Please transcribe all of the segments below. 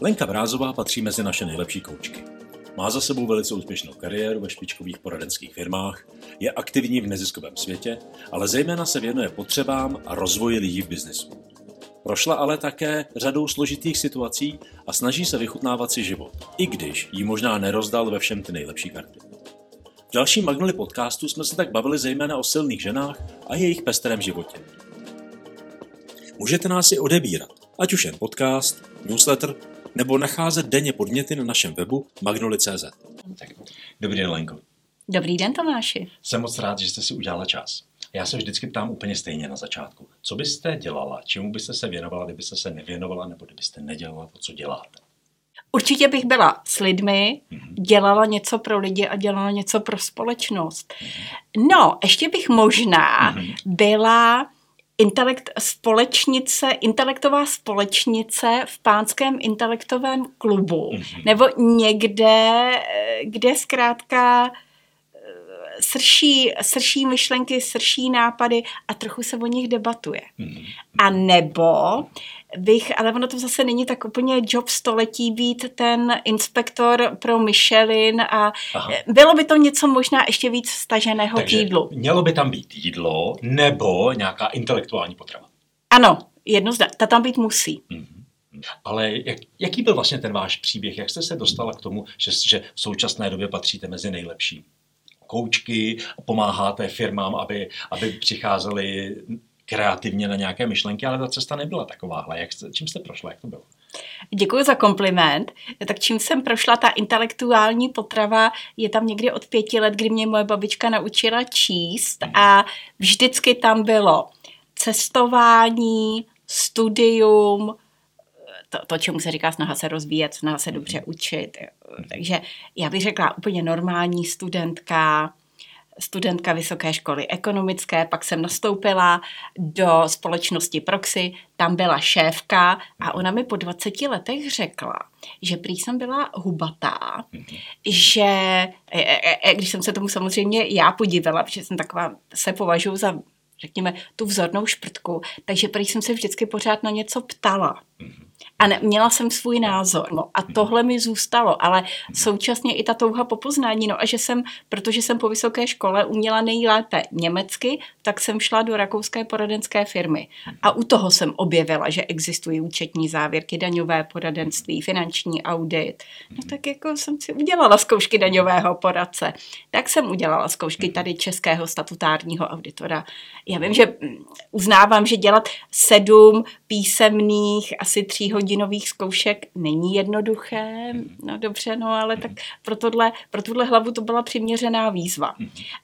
Lenka Vrázová patří mezi naše nejlepší koučky. Má za sebou velice úspěšnou kariéru ve špičkových poradenských firmách, je aktivní v neziskovém světě, ale zejména se věnuje potřebám a rozvoji lidí v biznesu. Prošla ale také řadou složitých situací a snaží se vychutnávat si život, i když jí možná nerozdal ve všem ty nejlepší karty. V dalším Magnoli podcastu jsme se tak bavili zejména o silných ženách a jejich pestrém životě. Můžete nás i odebírat, ať už jen podcast, newsletter nebo nacházet denně podněty na našem webu magnoli.cz. Dobrý den, Lenko. Dobrý den, Tomáši. Jsem moc rád, že jste si udělala čas. Já se vždycky ptám úplně stejně na začátku. Co byste dělala, čemu byste se věnovala, kdybyste se nevěnovala, nebo kdybyste nedělala to, co děláte? Určitě bych byla s lidmi, mm-hmm. dělala něco pro lidi a dělala něco pro společnost. Mm-hmm. No, ještě bych možná mm-hmm. byla intelekt, společnice, intelektová společnice v pánském intelektovém klubu, mm-hmm. nebo někde, kde zkrátka srší, srší myšlenky, srší nápady a trochu se o nich debatuje. Mm. A nebo bych, ale ono to zase není tak úplně job století být ten inspektor pro Michelin a Aha. bylo by to něco možná ještě víc staženého Takže k jídlu. mělo by tam být jídlo nebo nějaká intelektuální potrava. Ano, jedno zda, ta tam být musí. Mm. Ale jak, jaký byl vlastně ten váš příběh? Jak jste se dostala k tomu, že, že v současné době patříte mezi nejlepší? koučky, pomáháte firmám, aby, aby přicházeli kreativně na nějaké myšlenky, ale ta cesta nebyla takováhle. Jak, čím jste prošla, jak to bylo? Děkuji za kompliment. Tak čím jsem prošla, ta intelektuální potrava je tam někdy od pěti let, kdy mě moje babička naučila číst a vždycky tam bylo cestování, studium, to, to, čemu se říká snaha se rozvíjet, snaha se dobře učit. Takže já bych řekla úplně normální studentka, studentka vysoké školy ekonomické, pak jsem nastoupila do společnosti Proxy, tam byla šéfka a ona mi po 20 letech řekla, že prý jsem byla hubatá, že e, e, e, když jsem se tomu samozřejmě já podívala, protože jsem taková, se považuji za řekněme, tu vzornou šprtku, takže prý jsem se vždycky pořád na něco ptala. Mm-hmm. A ne, měla jsem svůj názor. No a tohle mi zůstalo, ale současně i ta touha po poznání. No a že jsem, protože jsem po vysoké škole uměla nejlépe německy, tak jsem šla do rakouské poradenské firmy. A u toho jsem objevila, že existují účetní závěrky, daňové poradenství, finanční audit. No tak jako jsem si udělala zkoušky daňového poradce. Tak jsem udělala zkoušky tady českého statutárního auditora. Já vím, že mm, uznávám, že dělat sedm písemných, asi tříhodinových zkoušek není jednoduché. No dobře, no ale tak pro, tohle, pro tuhle hlavu to byla přiměřená výzva.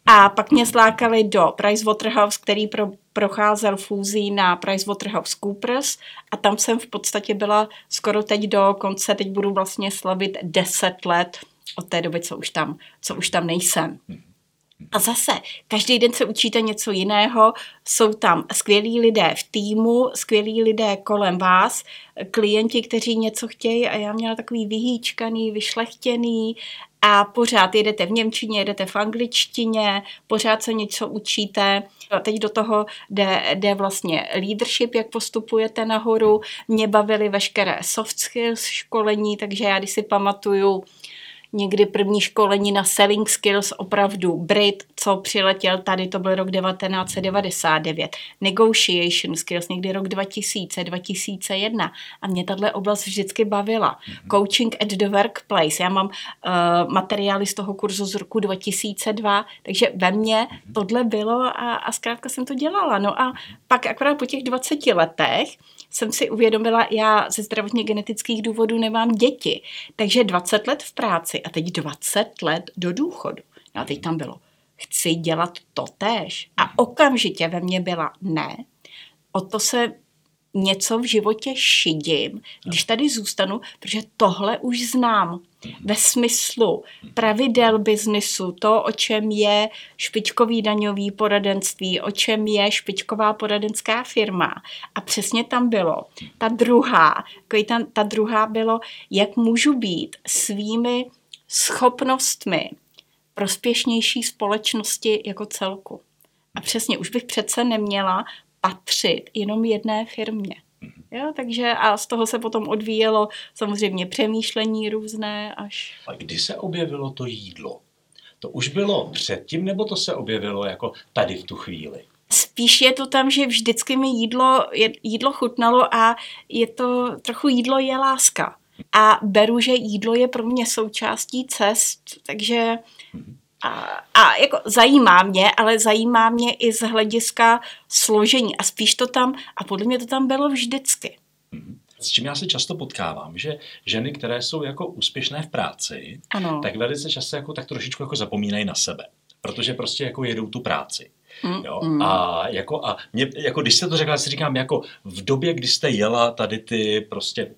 A pak mě zlákali do Pricewaterhouse, který pro, procházel fúzí na PricewaterhouseCoopers a tam jsem v podstatě byla skoro teď do konce, teď budu vlastně slavit 10 let od té doby, co už tam, co už tam nejsem. A zase, každý den se učíte něco jiného, jsou tam skvělí lidé v týmu, skvělí lidé kolem vás, klienti, kteří něco chtějí a já měla takový vyhýčkaný, vyšlechtěný a pořád jedete v Němčině, jedete v angličtině, pořád se něco učíte. A teď do toho jde, jde vlastně leadership, jak postupujete nahoru. Mě bavily veškeré soft skills školení, takže já když si pamatuju, někdy první školení na selling skills opravdu Brit, co přiletěl tady, to byl rok 1999. Negotiation skills někdy rok 2000, 2001. A mě tahle oblast vždycky bavila. Mm-hmm. Coaching at the workplace. Já mám uh, materiály z toho kurzu z roku 2002, takže ve mně mm-hmm. tohle bylo a, a zkrátka jsem to dělala. No a pak akorát po těch 20 letech jsem si uvědomila, já ze zdravotně genetických důvodů nemám děti, takže 20 let v práci a teď 20 let do důchodu. No a teď tam bylo, chci dělat to též. A okamžitě ve mně byla ne, o to se něco v životě šidím, když tady zůstanu, protože tohle už znám ve smyslu pravidel biznisu, to, o čem je špičkový daňový poradenství, o čem je špičková poradenská firma. A přesně tam bylo. Ta druhá, ta, ta druhá bylo, jak můžu být svými schopnostmi prospěšnější společnosti jako celku. A přesně, už bych přece neměla patřit jenom jedné firmě. Jo, takže a z toho se potom odvíjelo samozřejmě přemýšlení různé až... A kdy se objevilo to jídlo? To už bylo předtím, nebo to se objevilo jako tady v tu chvíli? Spíš je to tam, že vždycky mi jídlo, jídlo chutnalo a je to, trochu jídlo je láska. A beru, že jídlo je pro mě součástí cest, takže a, a jako zajímá mě, ale zajímá mě i z hlediska složení a spíš to tam, a podle mě to tam bylo vždycky. S čím já se často potkávám, že ženy, které jsou jako úspěšné v práci, ano. tak velice často jako tak trošičku jako zapomínají na sebe, protože prostě jako jedou tu práci. Mm, jo? Mm. A, jako, a mě, jako když jste to řekla, si říkám, jako v době, kdy jste jela tady ty prostě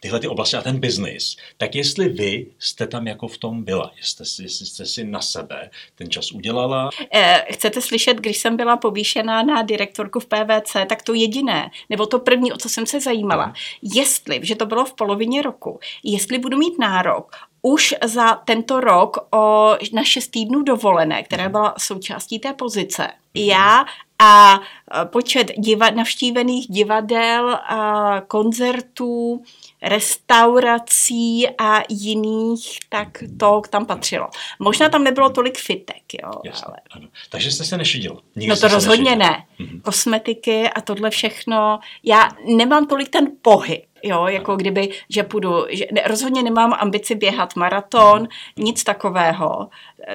tyhle ty oblasti a ten biznis, tak jestli vy jste tam jako v tom byla, jestli, jestli jste si na sebe ten čas udělala. Eh, chcete slyšet, když jsem byla povýšená na direktorku v PVC, tak to jediné, nebo to první, o co jsem se zajímala, jestli, že to bylo v polovině roku, jestli budu mít nárok už za tento rok o, na šest týdnů dovolené, která mhm. byla součástí té pozice. Mhm. Já a počet diva, navštívených divadel, a koncertů, restaurací a jiných, tak to tam patřilo. Možná tam nebylo tolik fitek, jo. Jasně, ale... ano. Takže jste se nešidil? Nikdy no to rozhodně ne. Mm-hmm. Kosmetiky a tohle všechno. Já nemám tolik ten pohyb, jo, jako ano. kdyby, že půjdu, že, ne, rozhodně nemám ambici běhat maraton, mm-hmm. nic takového.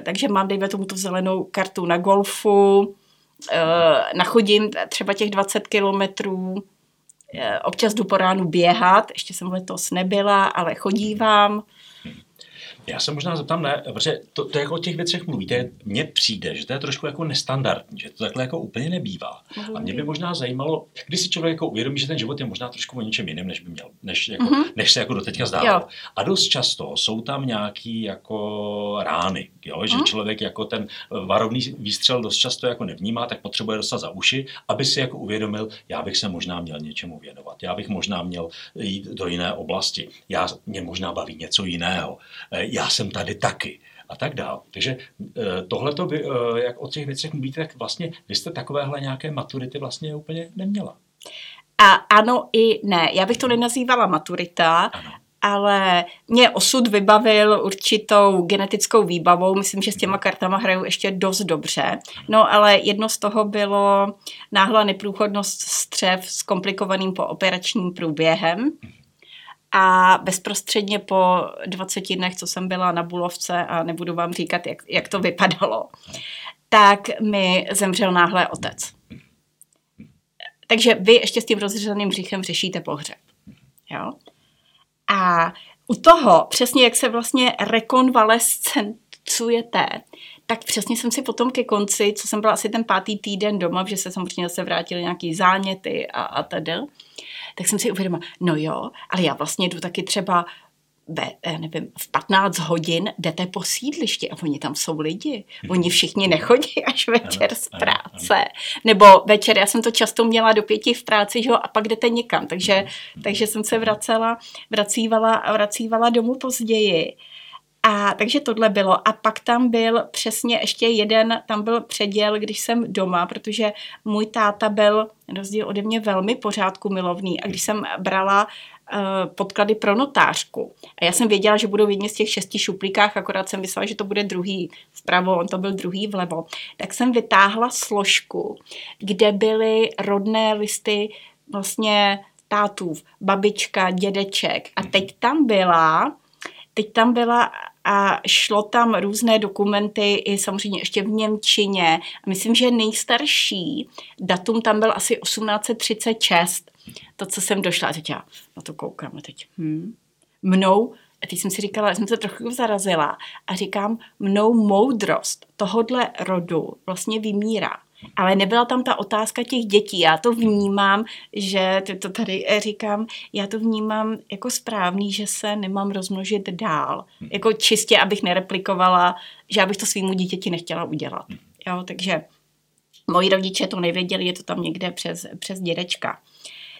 Takže mám, dejme tomu, tu zelenou kartu na golfu, Eh, nachodím třeba těch 20 kilometrů, občas jdu po ránu běhat, ještě jsem letos nebyla, ale chodívám. Já se možná zeptám, ne, protože to, to jako o těch věcech mluvíte, mně přijde, že to je trošku jako nestandardní, že to takhle jako úplně nebývá. A mě by možná zajímalo, když si člověk jako uvědomí, že ten život je možná trošku o něčem jiném, než by měl, než, jako, mm-hmm. než se jako doteďka zdálo. A dost často jsou tam nějaký jako rány, jo? že mm-hmm. člověk jako ten varovný výstřel dost často jako nevnímá, tak potřebuje dostat za uši, aby si jako uvědomil, já bych se možná měl něčemu věnovat, já bych možná měl jít do jiné oblasti, já, mě možná baví něco jiného já jsem tady taky a tak dál. Takže eh, tohle to, eh, jak o těch věcech mluvíte, tak vlastně vy jste takovéhle nějaké maturity vlastně úplně neměla. A ano i ne. Já bych to nenazývala maturita, ano. ale mě osud vybavil určitou genetickou výbavou. Myslím, že s těma kartama hraju ještě dost dobře. No ale jedno z toho bylo náhla neprůchodnost střev s komplikovaným pooperačním průběhem. A bezprostředně po 20 dnech, co jsem byla na Bulovce a nebudu vám říkat, jak, jak to vypadalo, tak mi zemřel náhle otec. Takže vy ještě s tím rozřezaným břichem řešíte pohřeb. Jo? A u toho, přesně jak se vlastně rekonvalescencujete, tak přesně jsem si potom ke konci, co jsem byla asi ten pátý týden doma, že se samozřejmě se vrátily nějaký záněty a, a tedy, tak jsem si uvědomila, no jo, ale já vlastně jdu taky třeba ve, eh, nevím, v 15 hodin jdete po sídlišti a oni tam jsou lidi. Oni všichni nechodí až večer z práce. Nebo večer, já jsem to často měla do pěti v práci, že jo, a pak jdete někam. Takže, takže jsem se vracela, vracívala, vracívala domů později. A takže tohle bylo. A pak tam byl přesně ještě jeden, tam byl předěl, když jsem doma, protože můj táta byl rozdíl ode mě velmi pořádku milovný. A když jsem brala uh, podklady pro notářku. A já jsem věděla, že budou v jedně z těch šesti šuplíkách, akorát jsem myslela, že to bude druhý vpravo, on to byl druhý vlevo. Tak jsem vytáhla složku, kde byly rodné listy vlastně tátův, babička, dědeček. A teď tam byla Teď tam byla a šlo tam různé dokumenty i samozřejmě ještě v Němčině. Myslím, že nejstarší datum tam byl asi 1836, to, co jsem došla. Teď já na to koukám teď hm, mnou a teď jsem si říkala, jsem se trochu zarazila a říkám, mnou moudrost tohodle rodu vlastně vymírá. Ale nebyla tam ta otázka těch dětí. Já to vnímám, že to tady říkám, já to vnímám jako správný, že se nemám rozmnožit dál. Jako čistě, abych nereplikovala, že abych to svýmu dítěti nechtěla udělat. Jo, takže moji rodiče to nevěděli, je to tam někde přes, přes dědečka.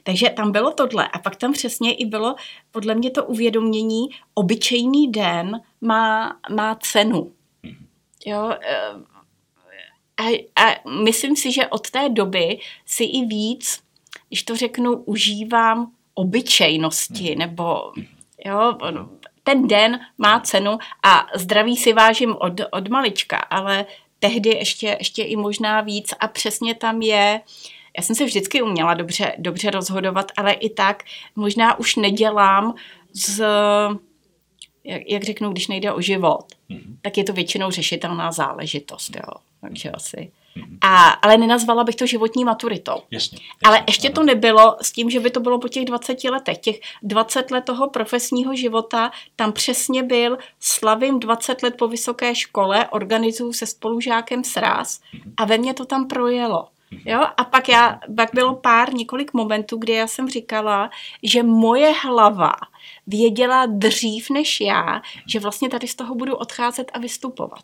Takže tam bylo tohle. A pak tam přesně i bylo podle mě to uvědomění, obyčejný den má, má cenu. Jo, eh, a, a myslím si, že od té doby si i víc, když to řeknu, užívám obyčejnosti, nebo jo, ten den má cenu a zdraví si vážím od, od malička, ale tehdy ještě, ještě i možná víc. A přesně tam je, já jsem se vždycky uměla dobře, dobře rozhodovat, ale i tak možná už nedělám z, jak, jak řeknu, když nejde o život, mm-hmm. tak je to většinou řešitelná záležitost, jo. Takže asi a, ale nenazvala bych to životní maturitou. Jasně, jasně, ale ještě ano. to nebylo s tím, že by to bylo po těch 20 letech. Těch 20 let toho profesního života, tam přesně byl, slavím 20 let po vysoké škole, organizuju se spolužákem sraz mhm. a ve mně to tam projelo. Jo? A pak, já, pak bylo pár, několik momentů, kdy já jsem říkala, že moje hlava věděla dřív než já, že vlastně tady z toho budu odcházet a vystupovat.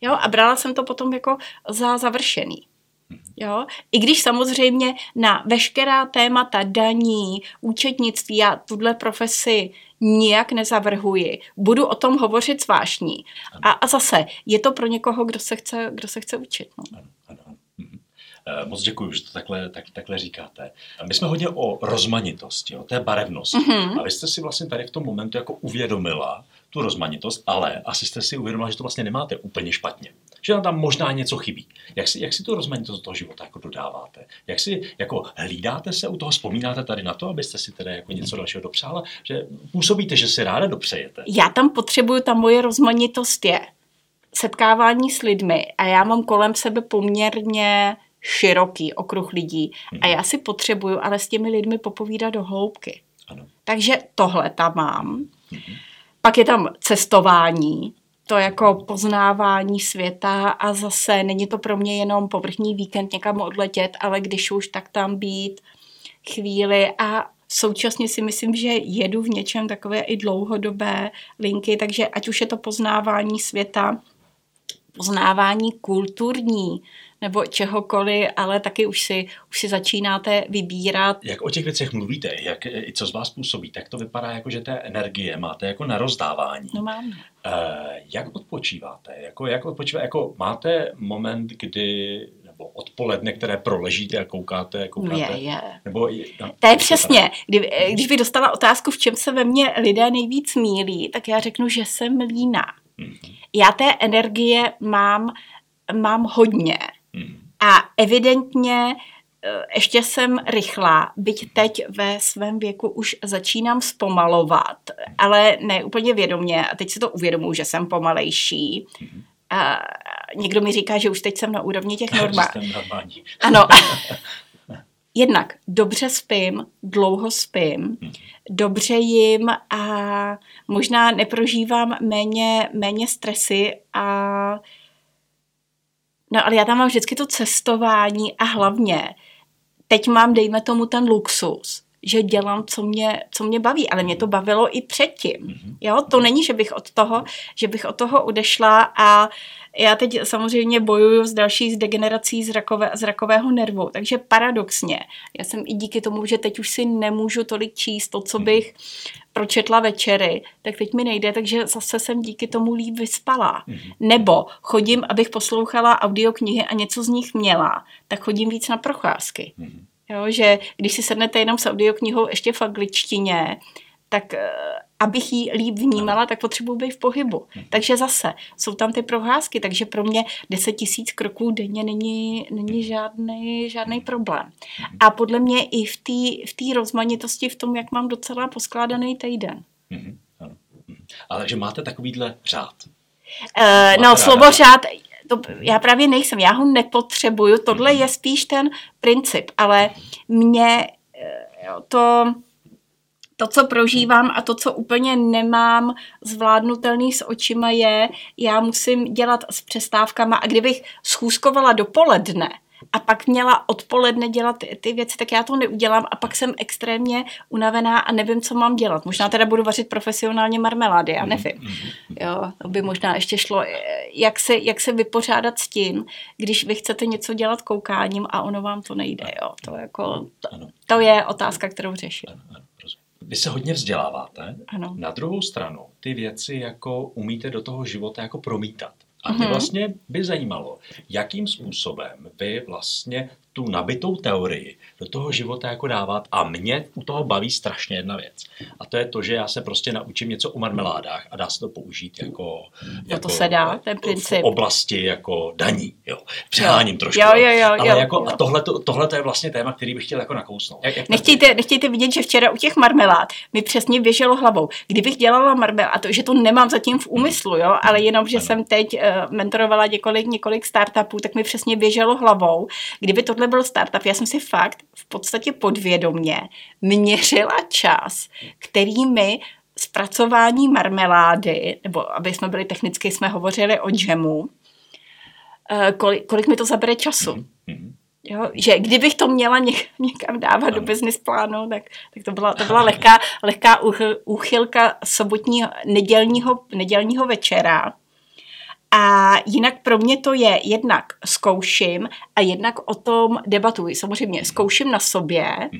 Jo, a brala jsem to potom jako za završený. Jo? I když samozřejmě na veškerá témata daní, účetnictví, já tuhle profesi nijak nezavrhuji. Budu o tom hovořit zvláštní. A, a zase, je to pro někoho, kdo se chce, kdo se chce učit. No. Ano, ano. Eh, moc děkuji, že to takhle, tak, takhle říkáte. My jsme hodně o rozmanitosti, o té barevnosti. Mm-hmm. A vy jste si vlastně tady v tom momentu jako uvědomila, tu rozmanitost, ale asi jste si uvědomila, že to vlastně nemáte úplně špatně. Že tam, tam možná něco chybí. Jak si, jak si tu rozmanitost do toho života jako dodáváte? Jak si jako hlídáte se u toho, vzpomínáte tady na to, abyste si tedy jako něco dalšího dopřála? Že působíte, že si ráda dopřejete? Já tam potřebuju, ta moje rozmanitost je setkávání s lidmi a já mám kolem sebe poměrně široký okruh lidí a mhm. já si potřebuju ale s těmi lidmi popovídat do hloubky. Ano. Takže tohle tam mám. Mm-hmm. Pak je tam cestování, to jako poznávání světa a zase není to pro mě jenom povrchní víkend někam odletět, ale když už, tak tam být chvíli a současně si myslím, že jedu v něčem takové i dlouhodobé linky, takže ať už je to poznávání světa, poznávání kulturní, nebo čehokoliv, ale taky už si, už si začínáte vybírat. Jak o těch věcech mluvíte, jak, co z vás působí, tak to vypadá jako, že té energie máte jako na rozdávání. No mám. Uh, jak odpočíváte? Jako, jak odpočíváte? Jako máte moment, kdy nebo odpoledne, které proležíte a koukáte, koukáte? Je, je. Nebo, no, to je přesně. Kdy, když by dostala otázku, v čem se ve mně lidé nejvíc mílí, tak já řeknu, že jsem líná. Mm-hmm. Já té energie mám, mám hodně. A evidentně eh, ještě jsem rychlá, byť teď ve svém věku už začínám zpomalovat, ale ne úplně vědomě. A teď si to uvědomuji, že jsem pomalejší. A někdo mi říká, že už teď jsem na úrovni těch normálních. Ano. Jednak dobře spím, dlouho spím, dobře jim a možná neprožívám méně, méně stresy a No ale já tam mám vždycky to cestování a hlavně teď mám, dejme tomu, ten luxus, že dělám, co mě, co mě baví, ale mě to bavilo i předtím. Mhm. Jo, to není, že bych od toho, že bych od toho odešla a já teď samozřejmě bojuju s další z degenerací zrakové, zrakového nervu, takže paradoxně, já jsem i díky tomu, že teď už si nemůžu tolik číst to, co bych pročetla večery, tak teď mi nejde, takže zase jsem díky tomu líp vyspala. Nebo chodím, abych poslouchala audioknihy a něco z nich měla, tak chodím víc na procházky. Jo, že když si sednete jenom s audioknihou ještě v angličtině, tak eh, abych ji líp vnímala, tak potřebuji být v pohybu. Mhm. Takže zase jsou tam ty proházky, takže pro mě 10 tisíc kroků denně není, není žádný, žádný problém. Mhm. A podle mě i v té v rozmanitosti, v tom, jak mám docela poskládaný týden. Mhm, Ale že máte takovýhle řád. Uh, no, slovo řád, to já právě nejsem, já ho nepotřebuju, tohle je spíš ten princip, ale mě eh, to to, co prožívám a to, co úplně nemám zvládnutelný s očima je, já musím dělat s přestávkama a kdybych schůzkovala dopoledne, a pak měla odpoledne dělat ty, ty věci, tak já to neudělám a pak jsem extrémně unavená a nevím, co mám dělat. Možná teda budu vařit profesionálně marmelády, já nevím. Jo, to by možná ještě šlo, jak se, jak se vypořádat s tím, když vy chcete něco dělat koukáním a ono vám to nejde. Jo. To, jako, to, to je otázka, kterou řeším. Vy se hodně vzděláváte. Ano. Na druhou stranu ty věci jako umíte do toho života jako promítat. A mě mhm. vlastně by zajímalo, jakým způsobem vy vlastně tu nabitou teorii do toho života jako dávat a mě u toho baví strašně jedna věc. A to je to, že já se prostě naučím něco o marmeládách a dá se to použít jako, jako to se dá, ten princip. v oblasti jako daní. Jo. Přeháním jo. trošku. Jo, jo, jo, ale jo, jako, jo. A tohle, to, tohle to je vlastně téma, který bych chtěl jako nakousnout. Jak, jak nechtějte, nechtějte vidět, že včera u těch marmelád mi přesně běželo hlavou. Kdybych dělala marmelád, a to, že to nemám zatím v úmyslu, jo, ale jenom, že ano. jsem teď uh, mentorovala několik, několik startupů, tak mi přesně běželo hlavou. Kdyby tohle byl startup, já jsem si fakt v podstatě podvědomně měřila čas, který mi zpracování marmelády, nebo aby jsme byli technicky, jsme hovořili o džemu, eh, kolik, kolik mi to zabere času. Mm-hmm. Jo, že kdybych to měla něk, někam dávat do business plánu, tak, tak to byla, to byla lehká, lehká úchylka sobotního, nedělního, nedělního večera. A jinak pro mě to je jednak zkouším a jednak o tom debatuji. Samozřejmě zkouším na sobě,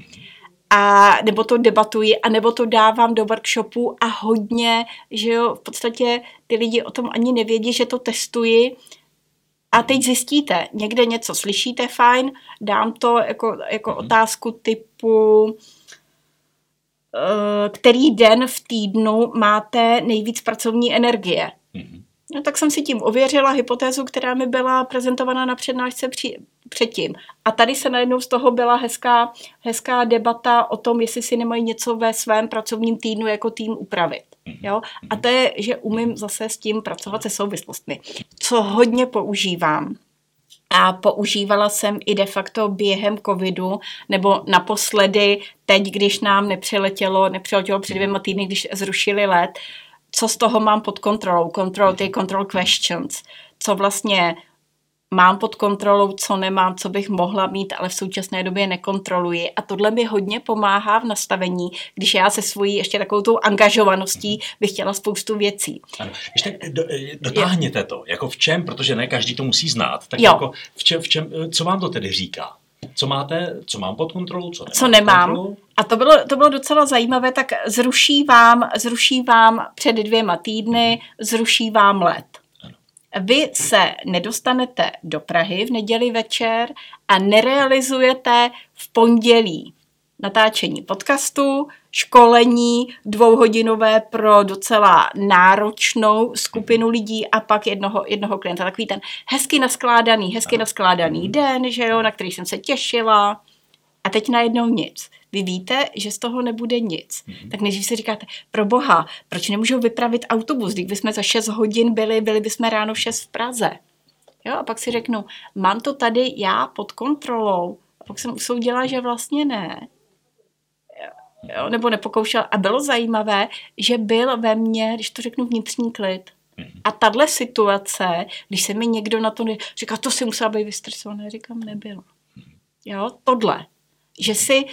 a nebo to debatuji, a nebo to dávám do workshopu a hodně, že jo, v podstatě ty lidi o tom ani nevědí, že to testuji, a teď zjistíte, někde něco slyšíte, fajn, dám to jako, jako mm-hmm. otázku typu, eh, který den v týdnu máte nejvíc pracovní energie. Mm-hmm. No, tak jsem si tím ověřila hypotézu, která mi byla prezentovaná na přednášce při, předtím. A tady se najednou z toho byla hezká, hezká debata o tom, jestli si nemají něco ve svém pracovním týdnu jako tým upravit. Mhm. Jo? A to je, že umím zase s tím pracovat se souvislostmi. Co hodně používám, a používala jsem i de facto během covidu, nebo naposledy teď, když nám nepřiletělo, nepřiletělo před dvěma týdny, když zrušili let, co z toho mám pod kontrolou, control, ty control questions, co vlastně mám pod kontrolou, co nemám, co bych mohla mít, ale v současné době nekontroluji. A tohle mi hodně pomáhá v nastavení, když já se svojí ještě takovou tou angažovaností bych chtěla spoustu věcí. Ano. Ještě do, dotáhněte to, jako v čem, protože ne každý to musí znát, tak jo. jako v čem, v čem, co vám to tedy říká? Co máte, co mám pod kontrolou, co nemám? Co nemám. A to bylo, to bylo docela zajímavé, tak zruší vám, zruší vám před dvěma týdny, zruší vám let. Vy se nedostanete do Prahy v neděli večer a nerealizujete v pondělí natáčení podcastu, školení dvouhodinové pro docela náročnou skupinu lidí a pak jednoho, jednoho klienta. Takový ten hezky naskládaný, hezky naskládaný den, že jo, na který jsem se těšila a teď najednou nic. Vy víte, že z toho nebude nic. Mm-hmm. Tak než si říkáte, pro boha, proč nemůžou vypravit autobus, když bychom za 6 hodin byli, byli bychom ráno v 6 v Praze. Jo, a pak si řeknu, mám to tady já pod kontrolou. A pak jsem usoudila, že vlastně ne jo, nebo nepokoušel. A bylo zajímavé, že byl ve mně, když to řeknu, vnitřní klid. Mhm. A tahle situace, když se mi někdo na to ne... říká, to si musela být vystresované, říkám, nebylo. Mhm. Jo, tohle. Že si e,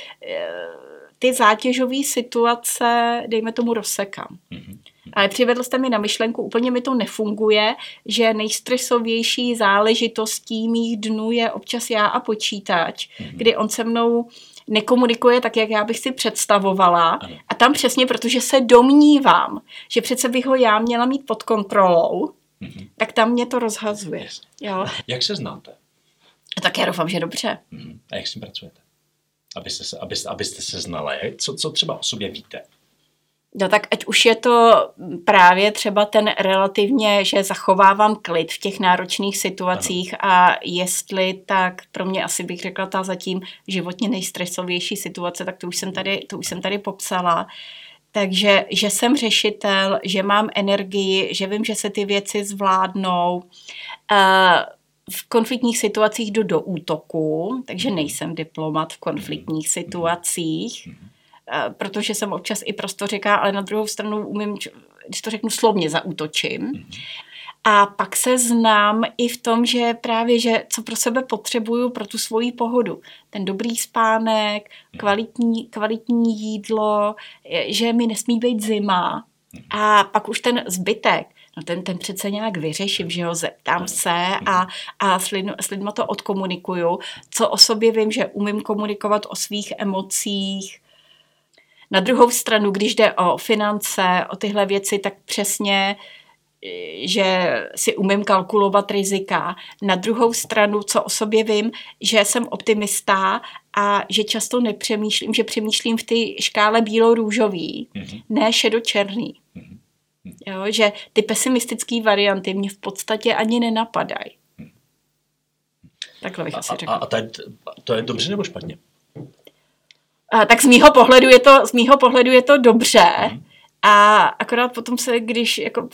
ty zátěžové situace, dejme tomu, rozsekám. Mm-hmm. Ale přivedl jste mi na myšlenku, úplně mi to nefunguje, že nejstresovější záležitostí mých dnů je občas já a počítač, mm-hmm. kdy on se mnou nekomunikuje tak, jak já bych si představovala. Ano. A tam přesně, protože se domnívám, že přece bych ho já měla mít pod kontrolou, mm-hmm. tak tam mě to rozhazuje. Yes. Jo. Jak se znáte? Tak já doufám, že dobře. Mm-hmm. A jak s tím pracujete? Abyste se, abyste, abyste se znali. Co, co třeba o sobě víte? No tak ať už je to právě třeba ten relativně, že zachovávám klid v těch náročných situacích ano. a jestli tak pro mě asi bych řekla ta zatím životně nejstresovější situace, tak to už jsem tady, to už jsem tady popsala. Takže, že jsem řešitel, že mám energii, že vím, že se ty věci zvládnou. V konfliktních situacích jdu do útoku, takže mhm. nejsem diplomat v konfliktních mhm. situacích. Mm-hmm Eh, protože jsem občas i prosto říká, ale na druhou stranu umím, když to řeknu slovně, zaútočím. A pak se znám i v tom, že právě, že co pro sebe potřebuju pro tu svoji pohodu. Ten dobrý spánek, mhm. kvalitní, kvalitní jídlo, že mi nesmí být zima. A pak už ten zbytek, no ten, ten přece nějak vyřeším, že ho zeptám se a, a s, lid, s lidma to odkomunikuju. Co o sobě vím, že umím komunikovat o svých emocích, na druhou stranu, když jde o finance, o tyhle věci, tak přesně, že si umím kalkulovat rizika. Na druhou stranu, co o sobě vím, že jsem optimista a že často nepřemýšlím, že přemýšlím v té škále bílo-růžový, mm-hmm. ne šedo-černý. Jo, že ty pesimistické varianty mě v podstatě ani nenapadají. Mm. Takhle bych a, asi řekl. A, a to, je, to je dobře nebo špatně? A, tak z mýho pohledu je to, z mýho pohledu je to dobře. Mm. A akorát potom se, když, jako,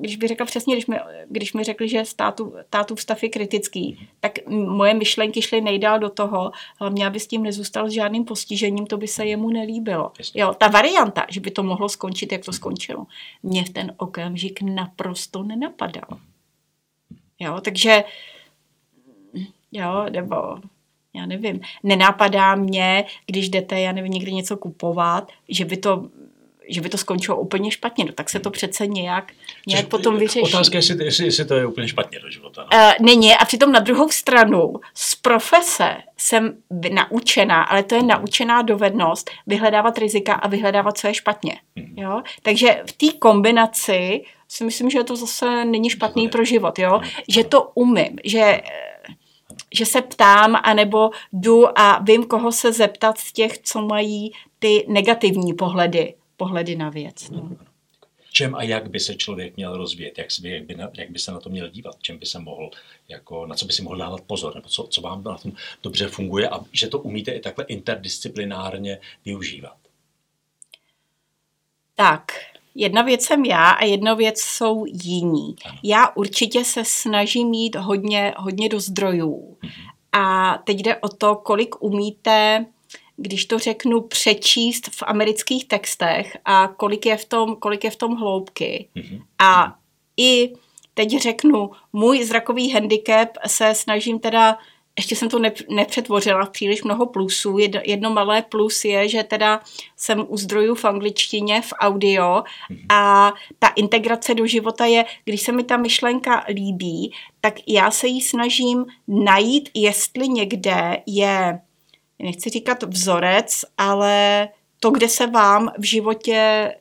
když bych řekla přesně, když mi, když mi řekli, že státu, tátu stav je kritický, tak moje myšlenky šly nejdál do toho, hlavně aby s tím nezůstal s žádným postižením, to by se jemu nelíbilo. Jo, ta varianta, že by to mohlo skončit, jak to skončilo, mě v ten okamžik naprosto nenapadalo. Jo, takže jo, nebo já nevím, nenápadá mě, když jdete, já nevím, někdy něco kupovat, že by to že by to skončilo úplně špatně, no tak se to přece nějak, nějak Což, potom vyřeší. Otázka je, jestli, jestli, jestli to je úplně špatně do života. No. Uh, není a přitom na druhou stranu z profese jsem naučená, ale to je naučená dovednost vyhledávat rizika a vyhledávat, co je špatně. Hmm. Jo? Takže v té kombinaci si myslím, že to zase není špatný pro život, jo? že to umím, že že se ptám, anebo jdu a vím, koho se zeptat z těch, co mají ty negativní pohledy pohledy na věc. No. Čem a jak by se člověk měl rozvíjet, jak by, jak by, na, jak by se na to měl dívat, čem by se mohl, jako, na co by si mohl dávat pozor, nebo co, co vám na tom dobře funguje a že to umíte i takhle interdisciplinárně využívat. Tak, jedna věc jsem já a jedna věc jsou jiní. Ano. Já určitě se snažím mít hodně, hodně do zdrojů. Mhm. A teď jde o to, kolik umíte když to řeknu, přečíst v amerických textech a kolik je v tom, kolik je v tom hloubky. Mm-hmm. A i teď řeknu, můj zrakový handicap se snažím teda ještě jsem to nepřetvořila v příliš mnoho plusů. Jedno malé plus je, že teda jsem u zdrojů v angličtině, v audio mhm. a ta integrace do života je, když se mi ta myšlenka líbí, tak já se jí snažím najít, jestli někde je nechci říkat vzorec, ale to, kde se vám v životě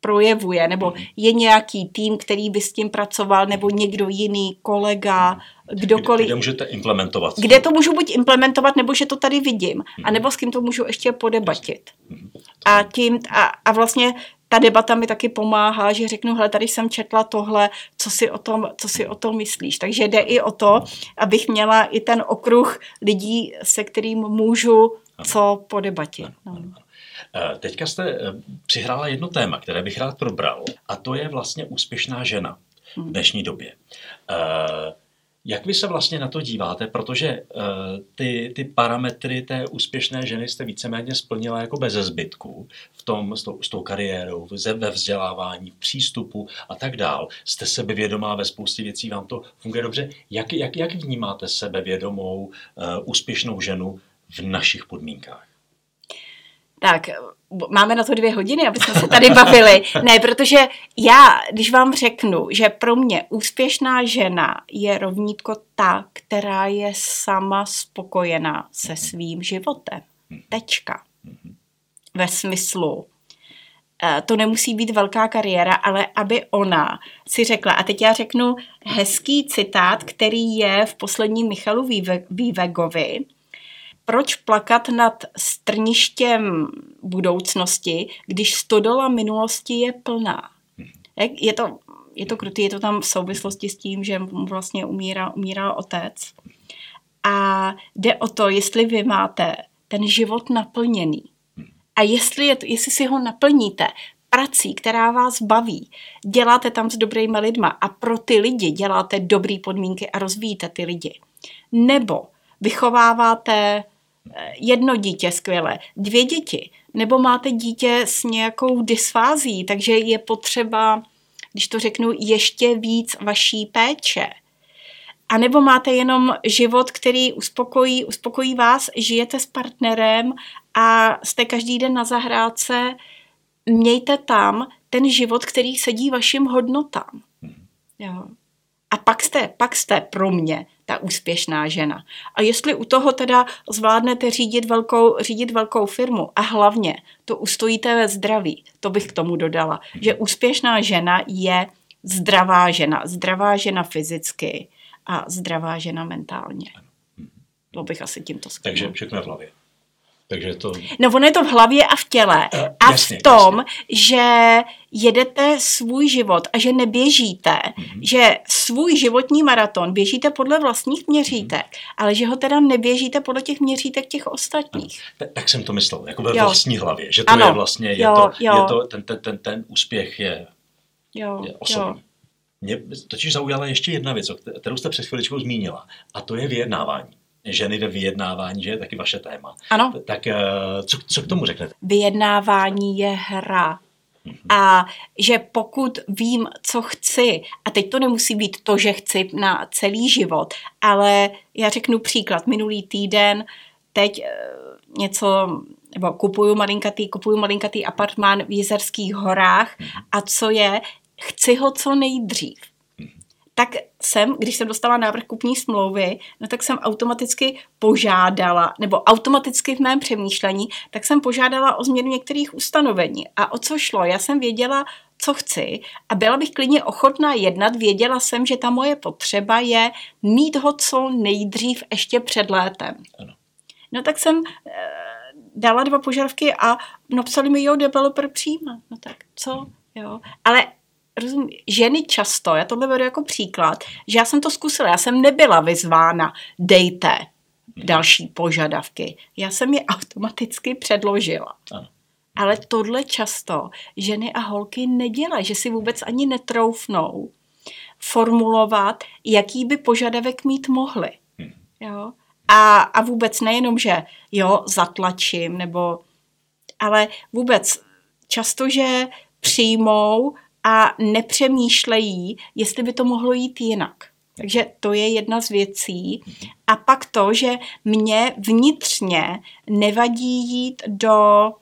projevuje, nebo mhm. je nějaký tým, který by s tím pracoval, nebo někdo jiný, kolega, kdokoliv. Kde, kde můžete implementovat? Kde to můžu buď implementovat, nebo že to tady vidím, a nebo s kým to můžu ještě podebatit. Mhm. A, tím, a, a vlastně ta debata mi taky pomáhá, že řeknu, hele, tady jsem četla tohle, co si o tom, co si o tom myslíš. Takže jde i o to, abych měla i ten okruh lidí, se kterým můžu co po debatě. No. Eh, teďka jste eh, přihrála jedno téma, které bych rád probral, a to je vlastně úspěšná žena v hmm. dnešní době. Jak vy se vlastně na to díváte, protože uh, ty, ty parametry té úspěšné ženy jste víceméně splnila jako bez zbytku v tom, s tou, s tou kariérou, ve vzdělávání, v přístupu a tak dál. Jste sebevědomá ve spoustě věcí, vám to funguje dobře. Jak, jak, jak vnímáte sebevědomou, uh, úspěšnou ženu v našich podmínkách? Tak, máme na to dvě hodiny, aby jsme se tady bavili. Ne, protože já, když vám řeknu, že pro mě úspěšná žena je rovnítko ta, která je sama spokojená se svým životem. Tečka. Ve smyslu, eh, to nemusí být velká kariéra, ale aby ona si řekla, a teď já řeknu hezký citát, který je v posledním Michalu Vývegovi, proč plakat nad strništěm budoucnosti, když stodola minulosti je plná? Je to, je to krutý, je to tam v souvislosti s tím, že mu vlastně umírá, umírá otec. A jde o to, jestli vy máte ten život naplněný. A jestli, je to, jestli si ho naplníte prací, která vás baví, děláte tam s dobrýma lidma a pro ty lidi děláte dobré podmínky a rozvíjíte ty lidi. Nebo vychováváte jedno dítě skvěle, dvě děti, nebo máte dítě s nějakou dysfází, takže je potřeba, když to řeknu, ještě víc vaší péče. A nebo máte jenom život, který uspokojí, uspokojí vás, žijete s partnerem a jste každý den na zahrádce, mějte tam ten život, který sedí vašim hodnotám. Hmm. Jo. A pak jste, pak jste pro mě ta úspěšná žena. A jestli u toho teda zvládnete řídit velkou, řídit velkou firmu a hlavně to ustojíte ve zdraví, to bych k tomu dodala, že úspěšná žena je zdravá žena. Zdravá žena fyzicky a zdravá žena mentálně. To bych asi tímto skvěl. Takže všechno v hlavě. Takže to... No ono je to v hlavě a v těle. Uh, a jasně, v tom, jasně. že jedete svůj život a že neběžíte, mm-hmm. že svůj životní maraton běžíte podle vlastních měřítek, mm-hmm. ale že ho teda neběžíte podle těch měřítek těch ostatních. Tak, tak jsem to myslel, jako ve jo. vlastní hlavě, že to ano. je vlastně, je jo, to, jo. Je to ten, ten, ten, ten úspěch je, jo, je osobní. Jo. Mě totiž zaujala ještě jedna věc, kterou jste před chviličkou zmínila, a to je vyjednávání ženy ve vyjednávání, že je taky vaše téma. Ano. Tak eh, co, co k tomu řeknete? Vyjednávání je hra. Mhm. A že pokud vím, co chci, a teď to nemusí být to, že chci na celý život, ale já řeknu příklad. Minulý týden teď eh, něco, nebo kupuju malinkatý, kupuju malinkatý apartmán v Jizerských horách mhm. a co je, chci ho co nejdřív tak jsem, když jsem dostala návrh kupní smlouvy, no tak jsem automaticky požádala, nebo automaticky v mém přemýšlení, tak jsem požádala o změnu některých ustanovení. A o co šlo? Já jsem věděla, co chci a byla bych klidně ochotná jednat. Věděla jsem, že ta moje potřeba je mít ho co nejdřív ještě před létem. Ano. No tak jsem e, dala dva požadavky a napsali mi, jo, developer přijímá. No tak co? Jo. Ale rozum, ženy často, já tohle beru jako příklad, že já jsem to zkusila, já jsem nebyla vyzvána, dejte další požadavky. Já jsem je automaticky předložila. Ano. Ale tohle často ženy a holky nedělají, že si vůbec ani netroufnou formulovat, jaký by požadavek mít mohli. Hmm. Jo? A, a vůbec nejenom, že jo, zatlačím, nebo, ale vůbec často, že přijmou a nepřemýšlejí, jestli by to mohlo jít jinak. Takže to je jedna z věcí. A pak to, že mě vnitřně nevadí jít do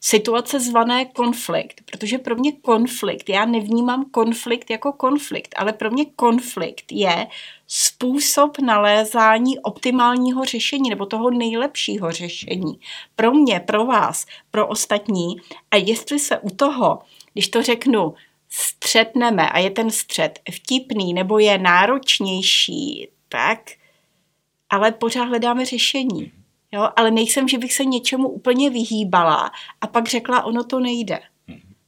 situace zvané konflikt, protože pro mě konflikt, já nevnímám konflikt jako konflikt, ale pro mě konflikt je způsob nalézání optimálního řešení nebo toho nejlepšího řešení. Pro mě, pro vás, pro ostatní. A jestli se u toho, když to řeknu, střetneme a je ten střet vtipný nebo je náročnější, tak ale pořád hledáme řešení. Jo? Ale nejsem, že bych se něčemu úplně vyhýbala a pak řekla, ono to nejde.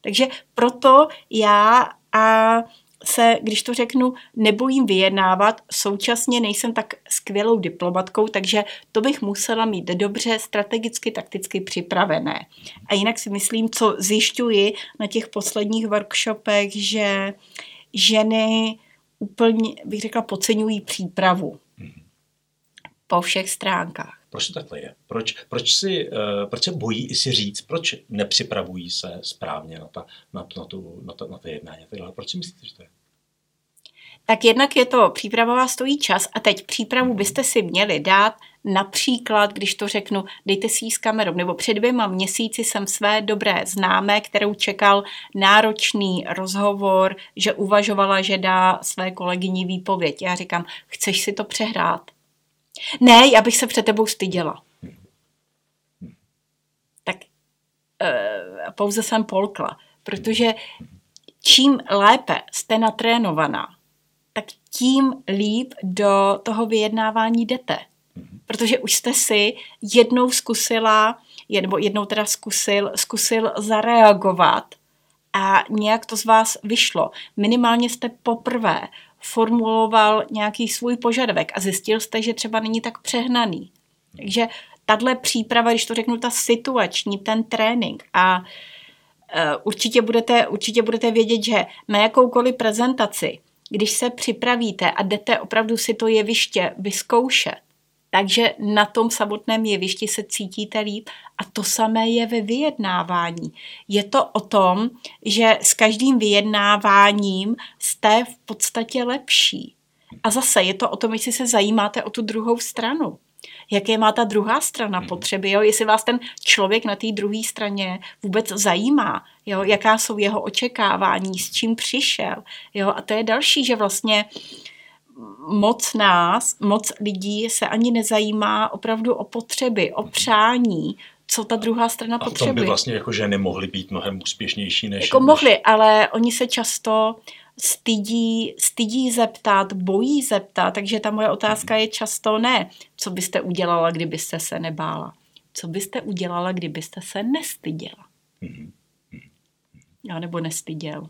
Takže proto já a se, když to řeknu, nebojím vyjednávat, současně nejsem tak skvělou diplomatkou, takže to bych musela mít dobře strategicky, takticky připravené. A jinak si myslím, co zjišťuji na těch posledních workshopech, že ženy úplně, bych řekla, podceňují přípravu po všech stránkách. Proč to takhle je? Proč, proč, si, uh, proč se bojí i si říct, proč nepřipravují se správně na, ta, na, na, tu, na, ta, na to jednání? Proč si myslíte, že to je? tak jednak je to, příprava vás stojí čas a teď přípravu byste si měli dát například, když to řeknu, dejte si ji s kamerou, nebo před dvěma měsíci jsem své dobré známé, kterou čekal náročný rozhovor, že uvažovala, že dá své kolegyni výpověď. Já říkám, chceš si to přehrát? Ne, já bych se před tebou styděla. Tak e, pouze jsem polkla, protože čím lépe jste natrénovaná, tak tím líp do toho vyjednávání jdete. Protože už jste si jednou zkusila, nebo jednou teda zkusil, zkusil zareagovat a nějak to z vás vyšlo. Minimálně jste poprvé formuloval nějaký svůj požadavek a zjistil jste, že třeba není tak přehnaný. Takže tahle příprava, když to řeknu, ta situační, ten trénink a uh, určitě budete, určitě budete vědět, že na jakoukoliv prezentaci když se připravíte a jdete opravdu si to jeviště vyzkoušet, takže na tom samotném jevišti se cítíte líp a to samé je ve vyjednávání. Je to o tom, že s každým vyjednáváním jste v podstatě lepší. A zase je to o tom, jestli se zajímáte o tu druhou stranu jaké má ta druhá strana mhm. potřeby, jo? jestli vás ten člověk na té druhé straně vůbec zajímá, jo? jaká jsou jeho očekávání, s čím přišel. Jo? A to je další, že vlastně moc nás, moc lidí se ani nezajímá opravdu o potřeby, o mhm. přání, co ta druhá strana potřebuje. A v tom by vlastně jako ženy mohly být mnohem úspěšnější než... Jako než... mohly, ale oni se často stydí, stydí zeptat, bojí zeptat, takže ta moje otázka je často ne, co byste udělala, kdybyste se nebála. Co byste udělala, kdybyste se nestyděla? Mm-hmm. Já nebo nestyděl.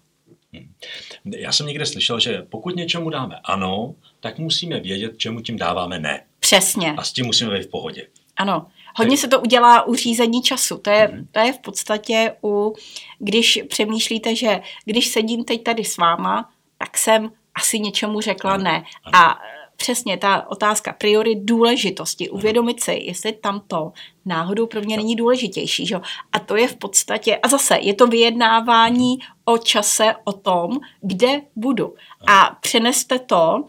Já jsem někde slyšel, že pokud něčemu dáme ano, tak musíme vědět, čemu tím dáváme ne. Přesně. A s tím musíme být v pohodě. Ano. Hodně se to udělá u řízení času. To je, mm-hmm. to je v podstatě u, když přemýšlíte, že když sedím teď tady s váma, tak jsem asi něčemu řekla ano. ne. Ano. Přesně ta otázka priory důležitosti, uvědomit si, jestli tam to náhodou pro mě není důležitější. Že? A to je v podstatě, a zase je to vyjednávání o čase, o tom, kde budu. A přeneste to,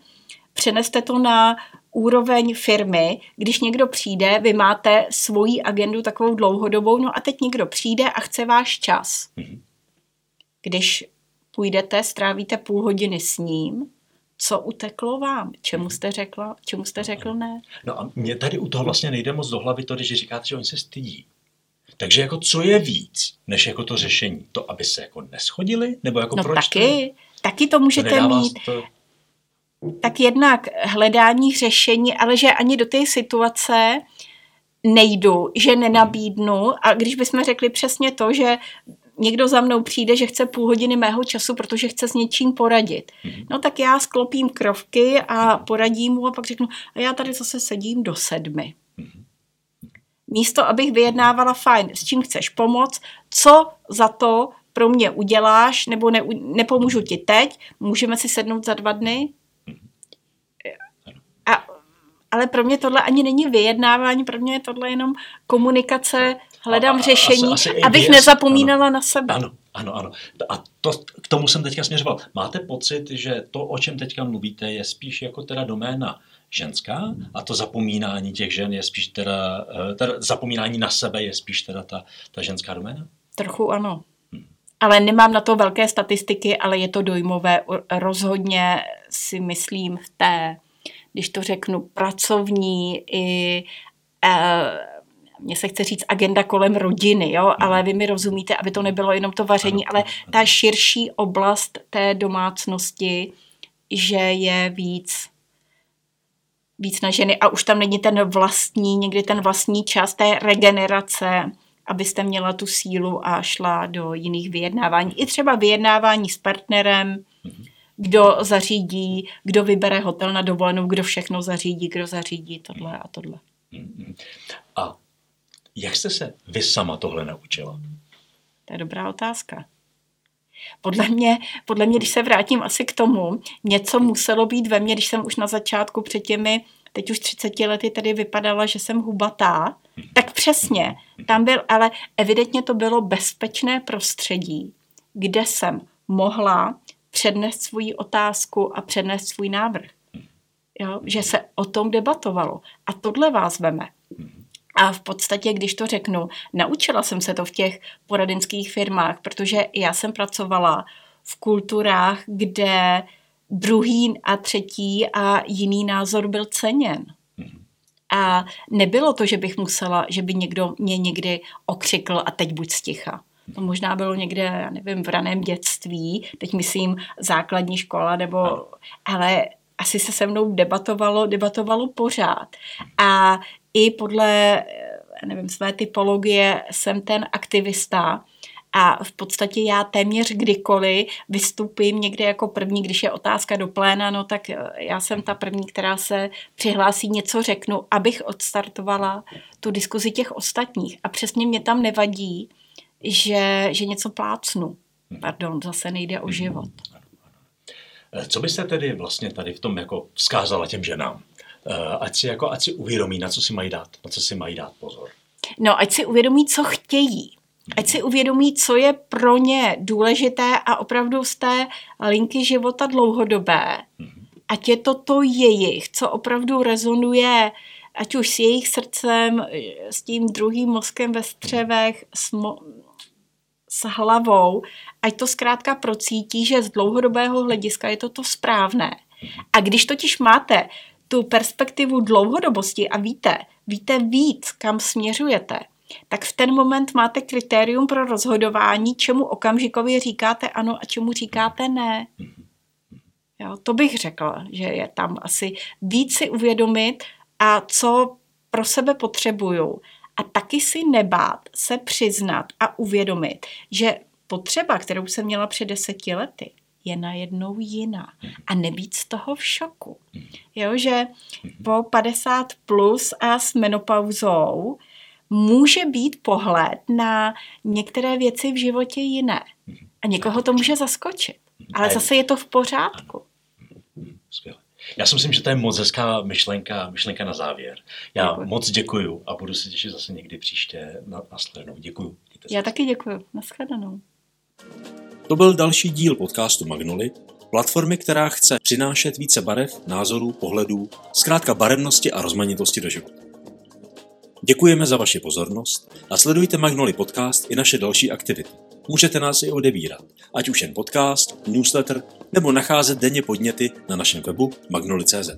přeneste to na úroveň firmy, když někdo přijde, vy máte svoji agendu takovou dlouhodobou, no a teď někdo přijde a chce váš čas. Mhm. Když půjdete, strávíte půl hodiny s ním, co uteklo vám? Čemu jste, řekla, čemu jste řekl ne? No a mě tady u toho vlastně nejde moc do hlavy to, když říkáte, že oni se stydí. Takže jako co je víc, než jako to řešení? To, aby se jako neschodili? Nebo jako no proč taky, to? taky to můžete to mít. To... Tak jednak hledání řešení, ale že ani do té situace nejdu, že nenabídnu a když bychom řekli přesně to, že někdo za mnou přijde, že chce půl hodiny mého času, protože chce s něčím poradit. Mm-hmm. No tak já sklopím krovky a poradím mu a pak řeknu, a já tady zase sedím do sedmi. Mm-hmm. Místo, abych vyjednávala, fajn, s čím chceš pomoct, co za to pro mě uděláš, nebo ne, nepomůžu ti teď, můžeme si sednout za dva dny. Mhm. A, ale pro mě tohle ani není vyjednávání, pro mě je tohle jenom komunikace hledám a, řešení, asi, asi abych nezapomínala ano, na sebe. Ano, ano, ano. A to, k tomu jsem teďka směřoval. Máte pocit, že to, o čem teďka mluvíte, je spíš jako teda doména ženská a to zapomínání těch žen je spíš teda, eh, teda zapomínání na sebe je spíš teda ta, ta ženská doména? Trochu ano. Hmm. Ale nemám na to velké statistiky, ale je to dojmové. Rozhodně si myslím v té, když to řeknu, pracovní i eh, mně se chce říct agenda kolem rodiny, jo, mhm. ale vy mi rozumíte, aby to nebylo jenom to vaření, ale ta širší oblast té domácnosti, že je víc víc na ženy a už tam není ten vlastní, někdy ten vlastní čas té regenerace, abyste měla tu sílu a šla do jiných vyjednávání. I třeba vyjednávání s partnerem, mhm. kdo zařídí, kdo vybere hotel na dovolenou, kdo všechno zařídí, kdo zařídí tohle a tohle. Mhm. A jak jste se vy sama tohle naučila? To je dobrá otázka. Podle mě, podle mě, když se vrátím asi k tomu, něco muselo být ve mně, když jsem už na začátku před těmi, teď už 30 lety tady vypadala, že jsem hubatá, tak přesně, tam byl, ale evidentně to bylo bezpečné prostředí, kde jsem mohla přednést svoji otázku a přednést svůj návrh. Jo? Že se o tom debatovalo. A tohle vás veme. A v podstatě, když to řeknu, naučila jsem se to v těch poradenských firmách, protože já jsem pracovala v kulturách, kde druhý a třetí a jiný názor byl ceněn. A nebylo to, že bych musela, že by někdo mě někdy okřikl a teď buď sticha. To možná bylo někde, já nevím, v raném dětství, teď myslím základní škola, nebo, ale asi se se mnou debatovalo, debatovalo pořád. A i podle, nevím, své typologie jsem ten aktivista, a v podstatě já téměř kdykoliv vystupím někde jako první, když je otázka do pléna, no tak já jsem ta první, která se přihlásí, něco řeknu, abych odstartovala tu diskuzi těch ostatních. A přesně mě tam nevadí, že, že něco plácnu. Pardon, zase nejde o život. Co byste tedy vlastně tady v tom jako vzkázala těm ženám? Eh, ať si, jako, ať si uvědomí, na co si mají dát, na co si mají dát pozor. No, ať si uvědomí, co chtějí. Ať si uvědomí, co je pro ně důležité a opravdu z té linky života dlouhodobé. Ať je to to jejich, co opravdu rezonuje, ať už s jejich srdcem, s tím druhým mozkem ve střevech, s, mo- s hlavou, ať to zkrátka procítí, že z dlouhodobého hlediska je to to správné. A když totiž máte tu perspektivu dlouhodobosti a víte, víte víc, kam směřujete, tak v ten moment máte kritérium pro rozhodování, čemu okamžikově říkáte ano a čemu říkáte ne. Jo, to bych řekla, že je tam asi víc si uvědomit a co pro sebe potřebuju. A taky si nebát se přiznat a uvědomit, že potřeba, kterou jsem měla před deseti lety, je najednou jiná. A nebýt z toho v šoku. Jo, že po 50 plus a s menopauzou může být pohled na některé věci v životě jiné. A někoho to může zaskočit. Ale zase je to v pořádku. Skvěle. Já si myslím, že to je moc hezká myšlenka, myšlenka na závěr. Já děkuji. moc děkuju a budu se těšit zase někdy příště na, na shledanou. Děkuju. Já taky děkuju. Naschledanou. To byl další díl podcastu Magnoli, platformy, která chce přinášet více barev, názorů, pohledů, zkrátka barevnosti a rozmanitosti do života. Děkujeme za vaši pozornost a sledujte Magnoli podcast i naše další aktivity. Můžete nás i odebírat, ať už jen podcast, newsletter nebo nacházet denně podněty na našem webu magnoli.cz.